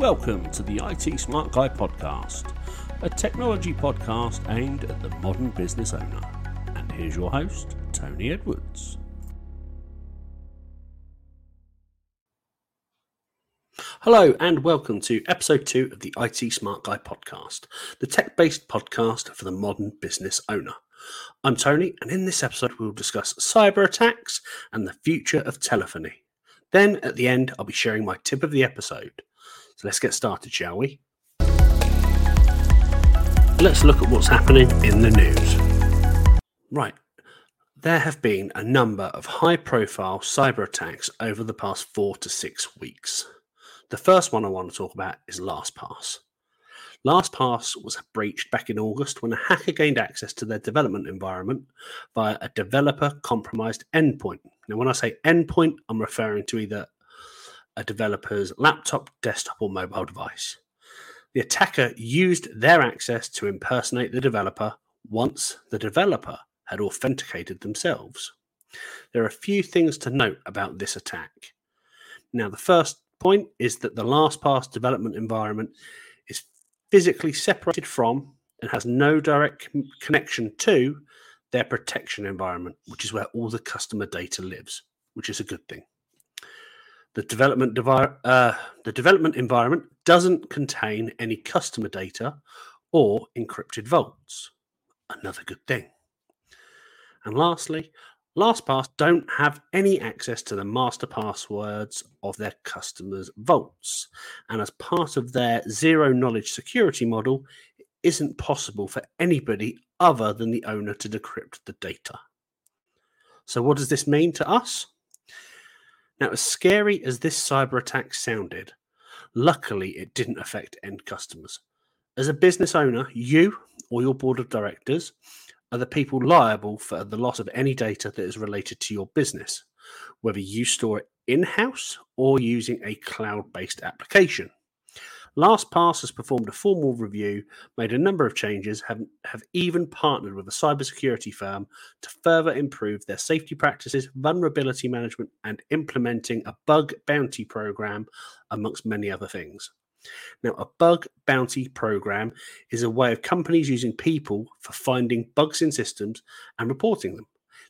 Welcome to the IT Smart Guy podcast, a technology podcast aimed at the modern business owner. And here's your host, Tony Edwards. Hello, and welcome to episode two of the IT Smart Guy podcast, the tech based podcast for the modern business owner. I'm Tony, and in this episode, we'll discuss cyber attacks and the future of telephony. Then at the end, I'll be sharing my tip of the episode. So let's get started, shall we? Let's look at what's happening in the news. Right. There have been a number of high profile cyber attacks over the past four to six weeks. The first one I want to talk about is LastPass. LastPass was breached back in August when a hacker gained access to their development environment via a developer compromised endpoint. Now, when I say endpoint, I'm referring to either a developer's laptop, desktop, or mobile device. The attacker used their access to impersonate the developer once the developer had authenticated themselves. There are a few things to note about this attack. Now, the first point is that the LastPass development environment is physically separated from and has no direct connection to their protection environment, which is where all the customer data lives, which is a good thing. The development, devi- uh, the development environment doesn't contain any customer data or encrypted vaults. Another good thing. And lastly, LastPass don't have any access to the master passwords of their customers' vaults. And as part of their zero knowledge security model, it isn't possible for anybody other than the owner to decrypt the data. So, what does this mean to us? Now, as scary as this cyber attack sounded, luckily it didn't affect end customers. As a business owner, you or your board of directors are the people liable for the loss of any data that is related to your business, whether you store it in house or using a cloud based application. LastPass has performed a formal review, made a number of changes, have, have even partnered with a cybersecurity firm to further improve their safety practices, vulnerability management, and implementing a bug bounty program, amongst many other things. Now, a bug bounty program is a way of companies using people for finding bugs in systems and reporting them.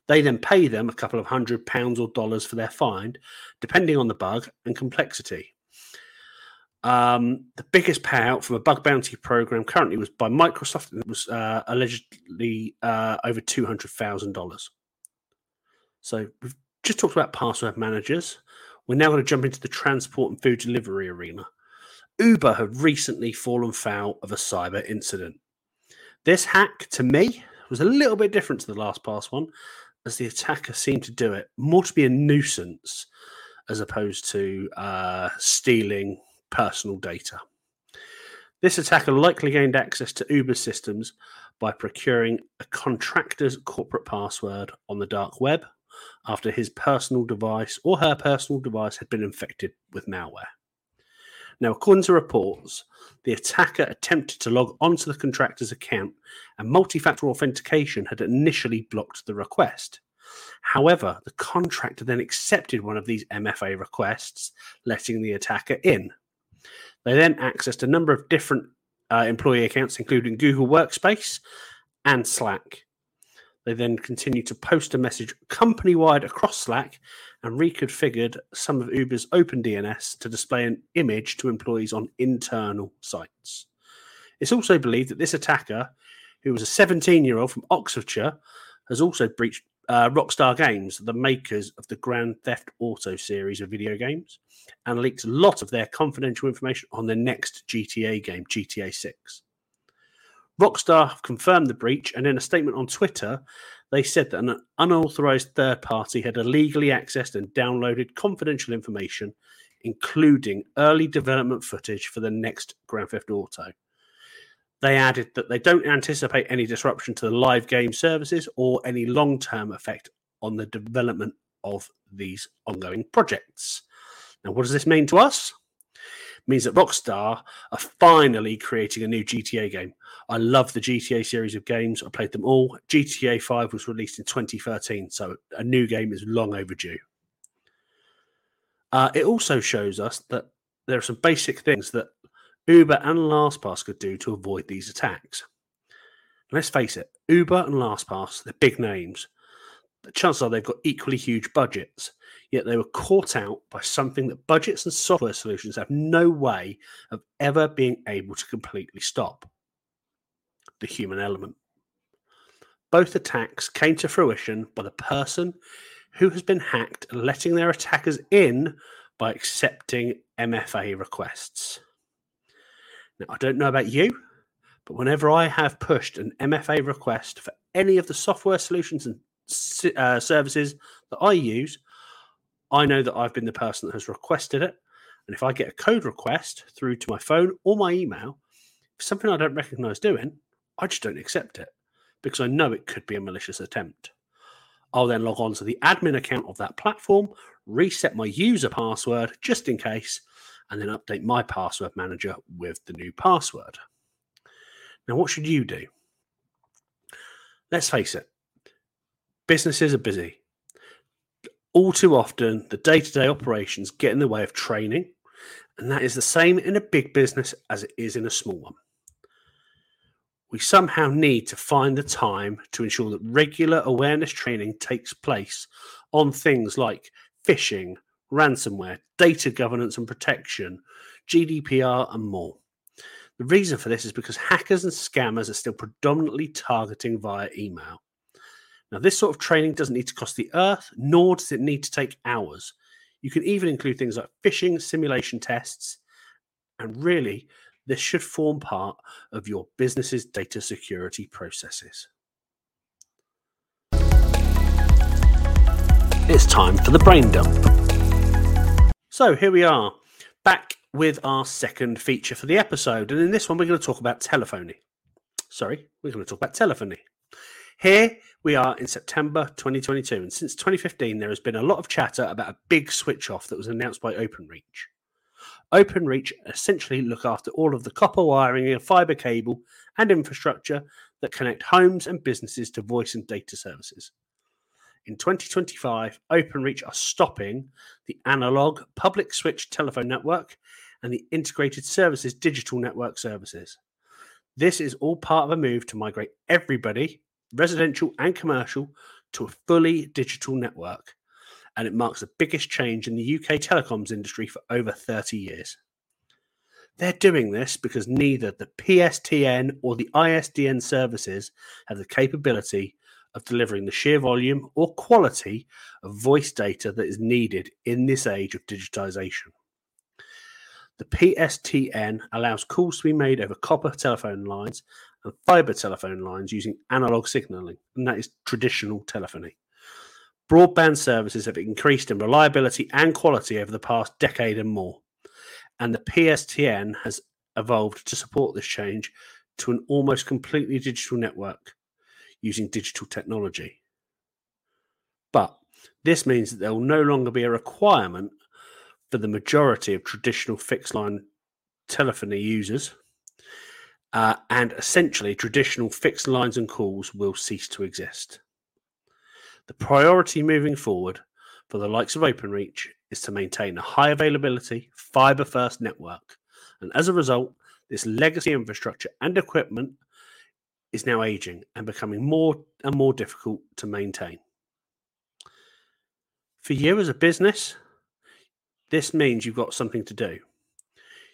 They then pay them a couple of hundred pounds or dollars for their find, depending on the bug and complexity. Um, the biggest payout from a bug bounty program currently was by Microsoft, and it was uh, allegedly uh, over two hundred thousand dollars. So we've just talked about password managers. We're now going to jump into the transport and food delivery arena. Uber have recently fallen foul of a cyber incident. This hack, to me, was a little bit different to the LastPass one, as the attacker seemed to do it more to be a nuisance as opposed to uh, stealing personal data. This attacker likely gained access to Uber systems by procuring a contractor's corporate password on the dark web after his personal device or her personal device had been infected with malware. Now, according to reports, the attacker attempted to log onto the contractor's account and multi factor authentication had initially blocked the request. However, the contractor then accepted one of these MFA requests, letting the attacker in. They then accessed a number of different uh, employee accounts, including Google Workspace and Slack. They then continued to post a message company wide across Slack and reconfigured some of Uber's OpenDNS to display an image to employees on internal sites. It's also believed that this attacker, who was a 17 year old from Oxfordshire, has also breached uh, Rockstar Games, the makers of the Grand Theft Auto series of video games, and leaked a lot of their confidential information on the next GTA game, GTA 6. Rockstar have confirmed the breach, and in a statement on Twitter, they said that an unauthorized third party had illegally accessed and downloaded confidential information, including early development footage for the next Grand Theft Auto. They added that they don't anticipate any disruption to the live game services or any long term effect on the development of these ongoing projects. Now, what does this mean to us? It means that Rockstar are finally creating a new GTA game. I love the GTA series of games. I played them all. GTA 5 was released in 2013, so a new game is long overdue. Uh, it also shows us that there are some basic things that Uber and LastPass could do to avoid these attacks. Let's face it, Uber and LastPass, they're big names. The chances are they've got equally huge budgets, yet they were caught out by something that budgets and software solutions have no way of ever being able to completely stop the human element. Both attacks came to fruition by the person who has been hacked letting their attackers in by accepting MFA requests. Now, I don't know about you, but whenever I have pushed an MFA request for any of the software solutions and uh, services that I use, I know that I've been the person that has requested it. And if I get a code request through to my phone or my email, something I don't recognize doing, I just don't accept it because I know it could be a malicious attempt. I'll then log on to the admin account of that platform, reset my user password just in case, and then update my password manager with the new password. Now, what should you do? Let's face it, businesses are busy. All too often, the day to day operations get in the way of training, and that is the same in a big business as it is in a small one. We somehow need to find the time to ensure that regular awareness training takes place on things like phishing, ransomware, data governance and protection, GDPR, and more. The reason for this is because hackers and scammers are still predominantly targeting via email. Now, this sort of training doesn't need to cost the earth, nor does it need to take hours. You can even include things like phishing simulation tests. And really, this should form part of your business's data security processes. It's time for the brain dump. So, here we are, back with our second feature for the episode. And in this one, we're going to talk about telephony. Sorry, we're going to talk about telephony. Here we are in September 2022, and since 2015, there has been a lot of chatter about a big switch off that was announced by OpenReach. OpenReach essentially look after all of the copper wiring and fiber cable and infrastructure that connect homes and businesses to voice and data services. In 2025, OpenReach are stopping the analog public switch telephone network and the integrated services digital network services. This is all part of a move to migrate everybody, residential and commercial, to a fully digital network. And it marks the biggest change in the UK telecoms industry for over 30 years. They're doing this because neither the PSTN or the ISDN services have the capability of delivering the sheer volume or quality of voice data that is needed in this age of digitization. The PSTN allows calls to be made over copper telephone lines and fiber telephone lines using analog signaling, and that is traditional telephony. Broadband services have increased in reliability and quality over the past decade and more, and the PSTN has evolved to support this change to an almost completely digital network using digital technology. But this means that there will no longer be a requirement for the majority of traditional fixed line telephony users. Uh, and essentially, traditional fixed lines and calls will cease to exist. The priority moving forward for the likes of OpenReach is to maintain a high availability, fiber first network. And as a result, this legacy infrastructure and equipment is now aging and becoming more and more difficult to maintain. For you as a business, this means you've got something to do.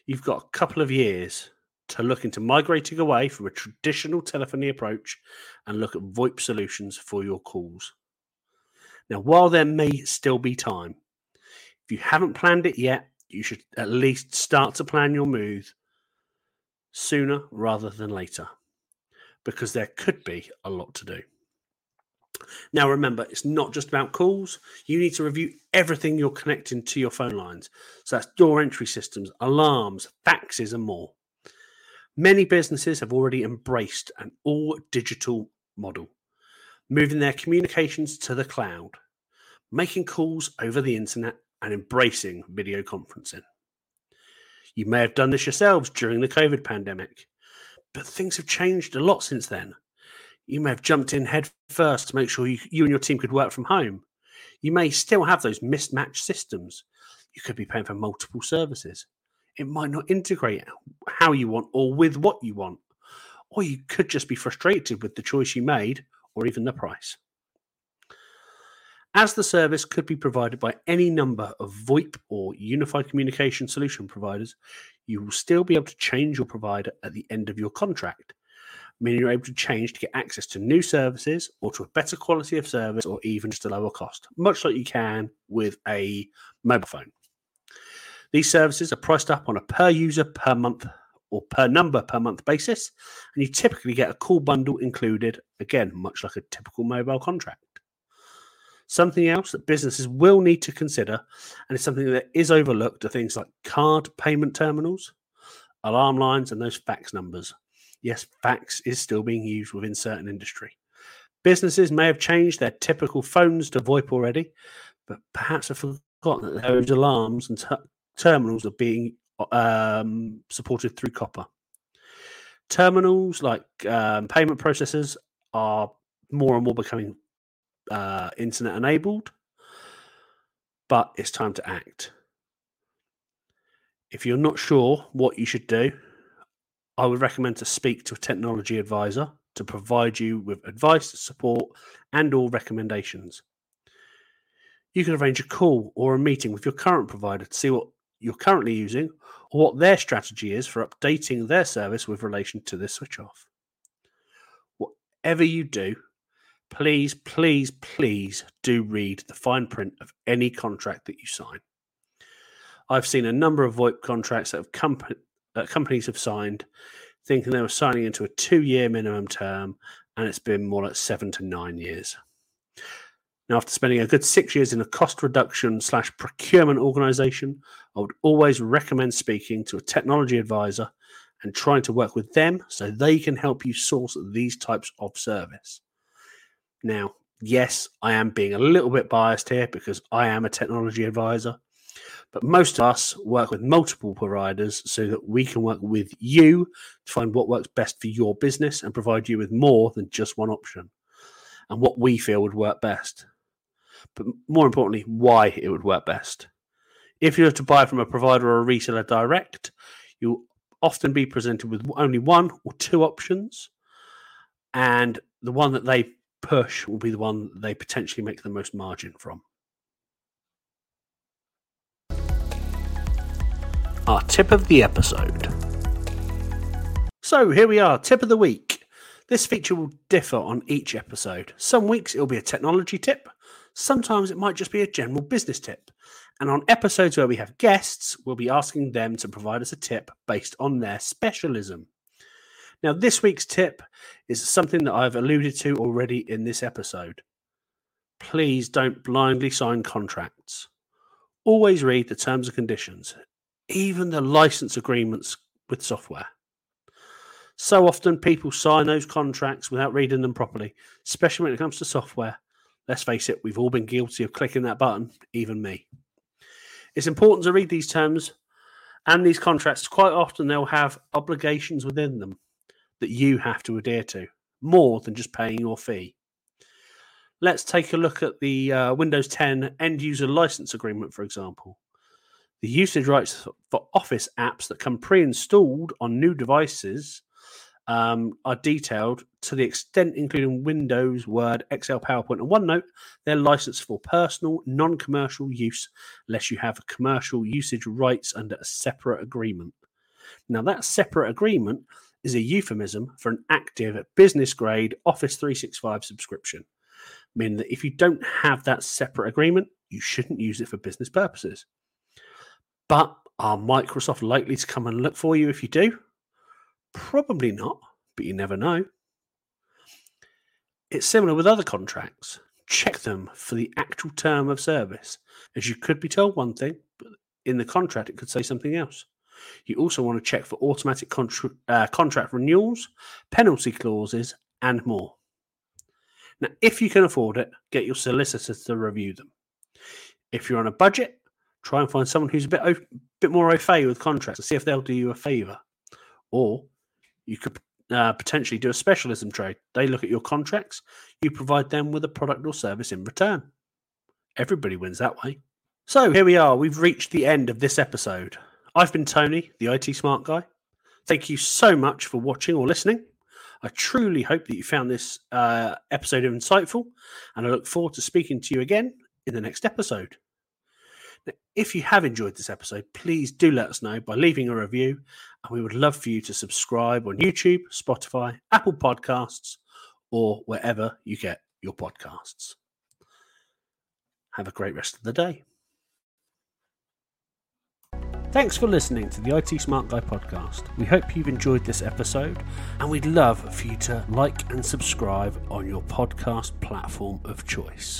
You've got a couple of years to look into migrating away from a traditional telephony approach and look at VoIP solutions for your calls. Now, while there may still be time, if you haven't planned it yet, you should at least start to plan your move sooner rather than later because there could be a lot to do. Now, remember, it's not just about calls. You need to review everything you're connecting to your phone lines. So that's door entry systems, alarms, faxes, and more. Many businesses have already embraced an all digital model, moving their communications to the cloud, making calls over the internet, and embracing video conferencing. You may have done this yourselves during the COVID pandemic, but things have changed a lot since then. You may have jumped in head first to make sure you, you and your team could work from home. You may still have those mismatched systems. You could be paying for multiple services. it might not integrate how you want or with what you want. Or you could just be frustrated with the choice you made or even the price. As the service could be provided by any number of VoIP or unified communication solution providers, you will still be able to change your provider at the end of your contract, meaning you're able to change to get access to new services or to a better quality of service or even just a lower cost, much like you can with a mobile phone. These services are priced up on a per user per month or per number per month basis, and you typically get a call bundle included, again, much like a typical mobile contract. Something else that businesses will need to consider, and it's something that is overlooked, are things like card payment terminals, alarm lines, and those fax numbers. Yes, fax is still being used within certain industry. Businesses may have changed their typical phones to VoIP already, but perhaps have forgotten that those alarms and ter- terminals are being um, supported through copper. Terminals like um, payment processors are more and more becoming uh, internet enabled, but it's time to act. If you're not sure what you should do, I would recommend to speak to a technology advisor to provide you with advice, support, and or recommendations. You can arrange a call or a meeting with your current provider to see what you're currently using or what their strategy is for updating their service with relation to this switch off. Whatever you do, please, please, please do read the fine print of any contract that you sign. I've seen a number of VoIP contracts that, that companies have signed thinking they were signing into a two year minimum term, and it's been more like seven to nine years. Now, after spending a good six years in a cost reduction slash procurement organization, I would always recommend speaking to a technology advisor and trying to work with them so they can help you source these types of service. Now, yes, I am being a little bit biased here because I am a technology advisor, but most of us work with multiple providers so that we can work with you to find what works best for your business and provide you with more than just one option and what we feel would work best. But more importantly, why it would work best. If you were to buy from a provider or a reseller direct, you'll often be presented with only one or two options, and the one that they push will be the one they potentially make the most margin from. Our tip of the episode. So here we are, tip of the week. This feature will differ on each episode. Some weeks it'll be a technology tip, sometimes it might just be a general business tip. And on episodes where we have guests, we'll be asking them to provide us a tip based on their specialism. Now, this week's tip is something that I've alluded to already in this episode. Please don't blindly sign contracts. Always read the terms and conditions, even the license agreements with software. So often people sign those contracts without reading them properly, especially when it comes to software. Let's face it, we've all been guilty of clicking that button, even me. It's important to read these terms and these contracts. Quite often, they'll have obligations within them that you have to adhere to, more than just paying your fee. Let's take a look at the uh, Windows 10 end user license agreement, for example. The usage rights for Office apps that come pre installed on new devices um, are detailed to the extent, including Windows, Word, Excel, PowerPoint, and OneNote. They're licensed for personal, non commercial use, unless you have commercial usage rights under a separate agreement. Now, that separate agreement is a euphemism for an active business grade Office 365 subscription, meaning that if you don't have that separate agreement, you shouldn't use it for business purposes. But are Microsoft likely to come and look for you if you do? Probably not, but you never know. It's similar with other contracts. Check them for the actual term of service, as you could be told one thing, but in the contract it could say something else. You also want to check for automatic contra- uh, contract renewals, penalty clauses, and more. Now, if you can afford it, get your solicitor to review them. If you're on a budget, try and find someone who's a bit o- bit more au fait with contracts and see if they'll do you a favour. Or you could uh, potentially do a specialism trade. They look at your contracts, you provide them with a product or service in return. Everybody wins that way. So here we are. We've reached the end of this episode. I've been Tony, the IT Smart Guy. Thank you so much for watching or listening. I truly hope that you found this uh, episode insightful, and I look forward to speaking to you again in the next episode. Now, if you have enjoyed this episode, please do let us know by leaving a review, and we would love for you to subscribe on YouTube, Spotify, Apple Podcasts, or wherever you get your podcasts. Have a great rest of the day. Thanks for listening to the IT Smart Guy podcast. We hope you've enjoyed this episode, and we'd love for you to like and subscribe on your podcast platform of choice.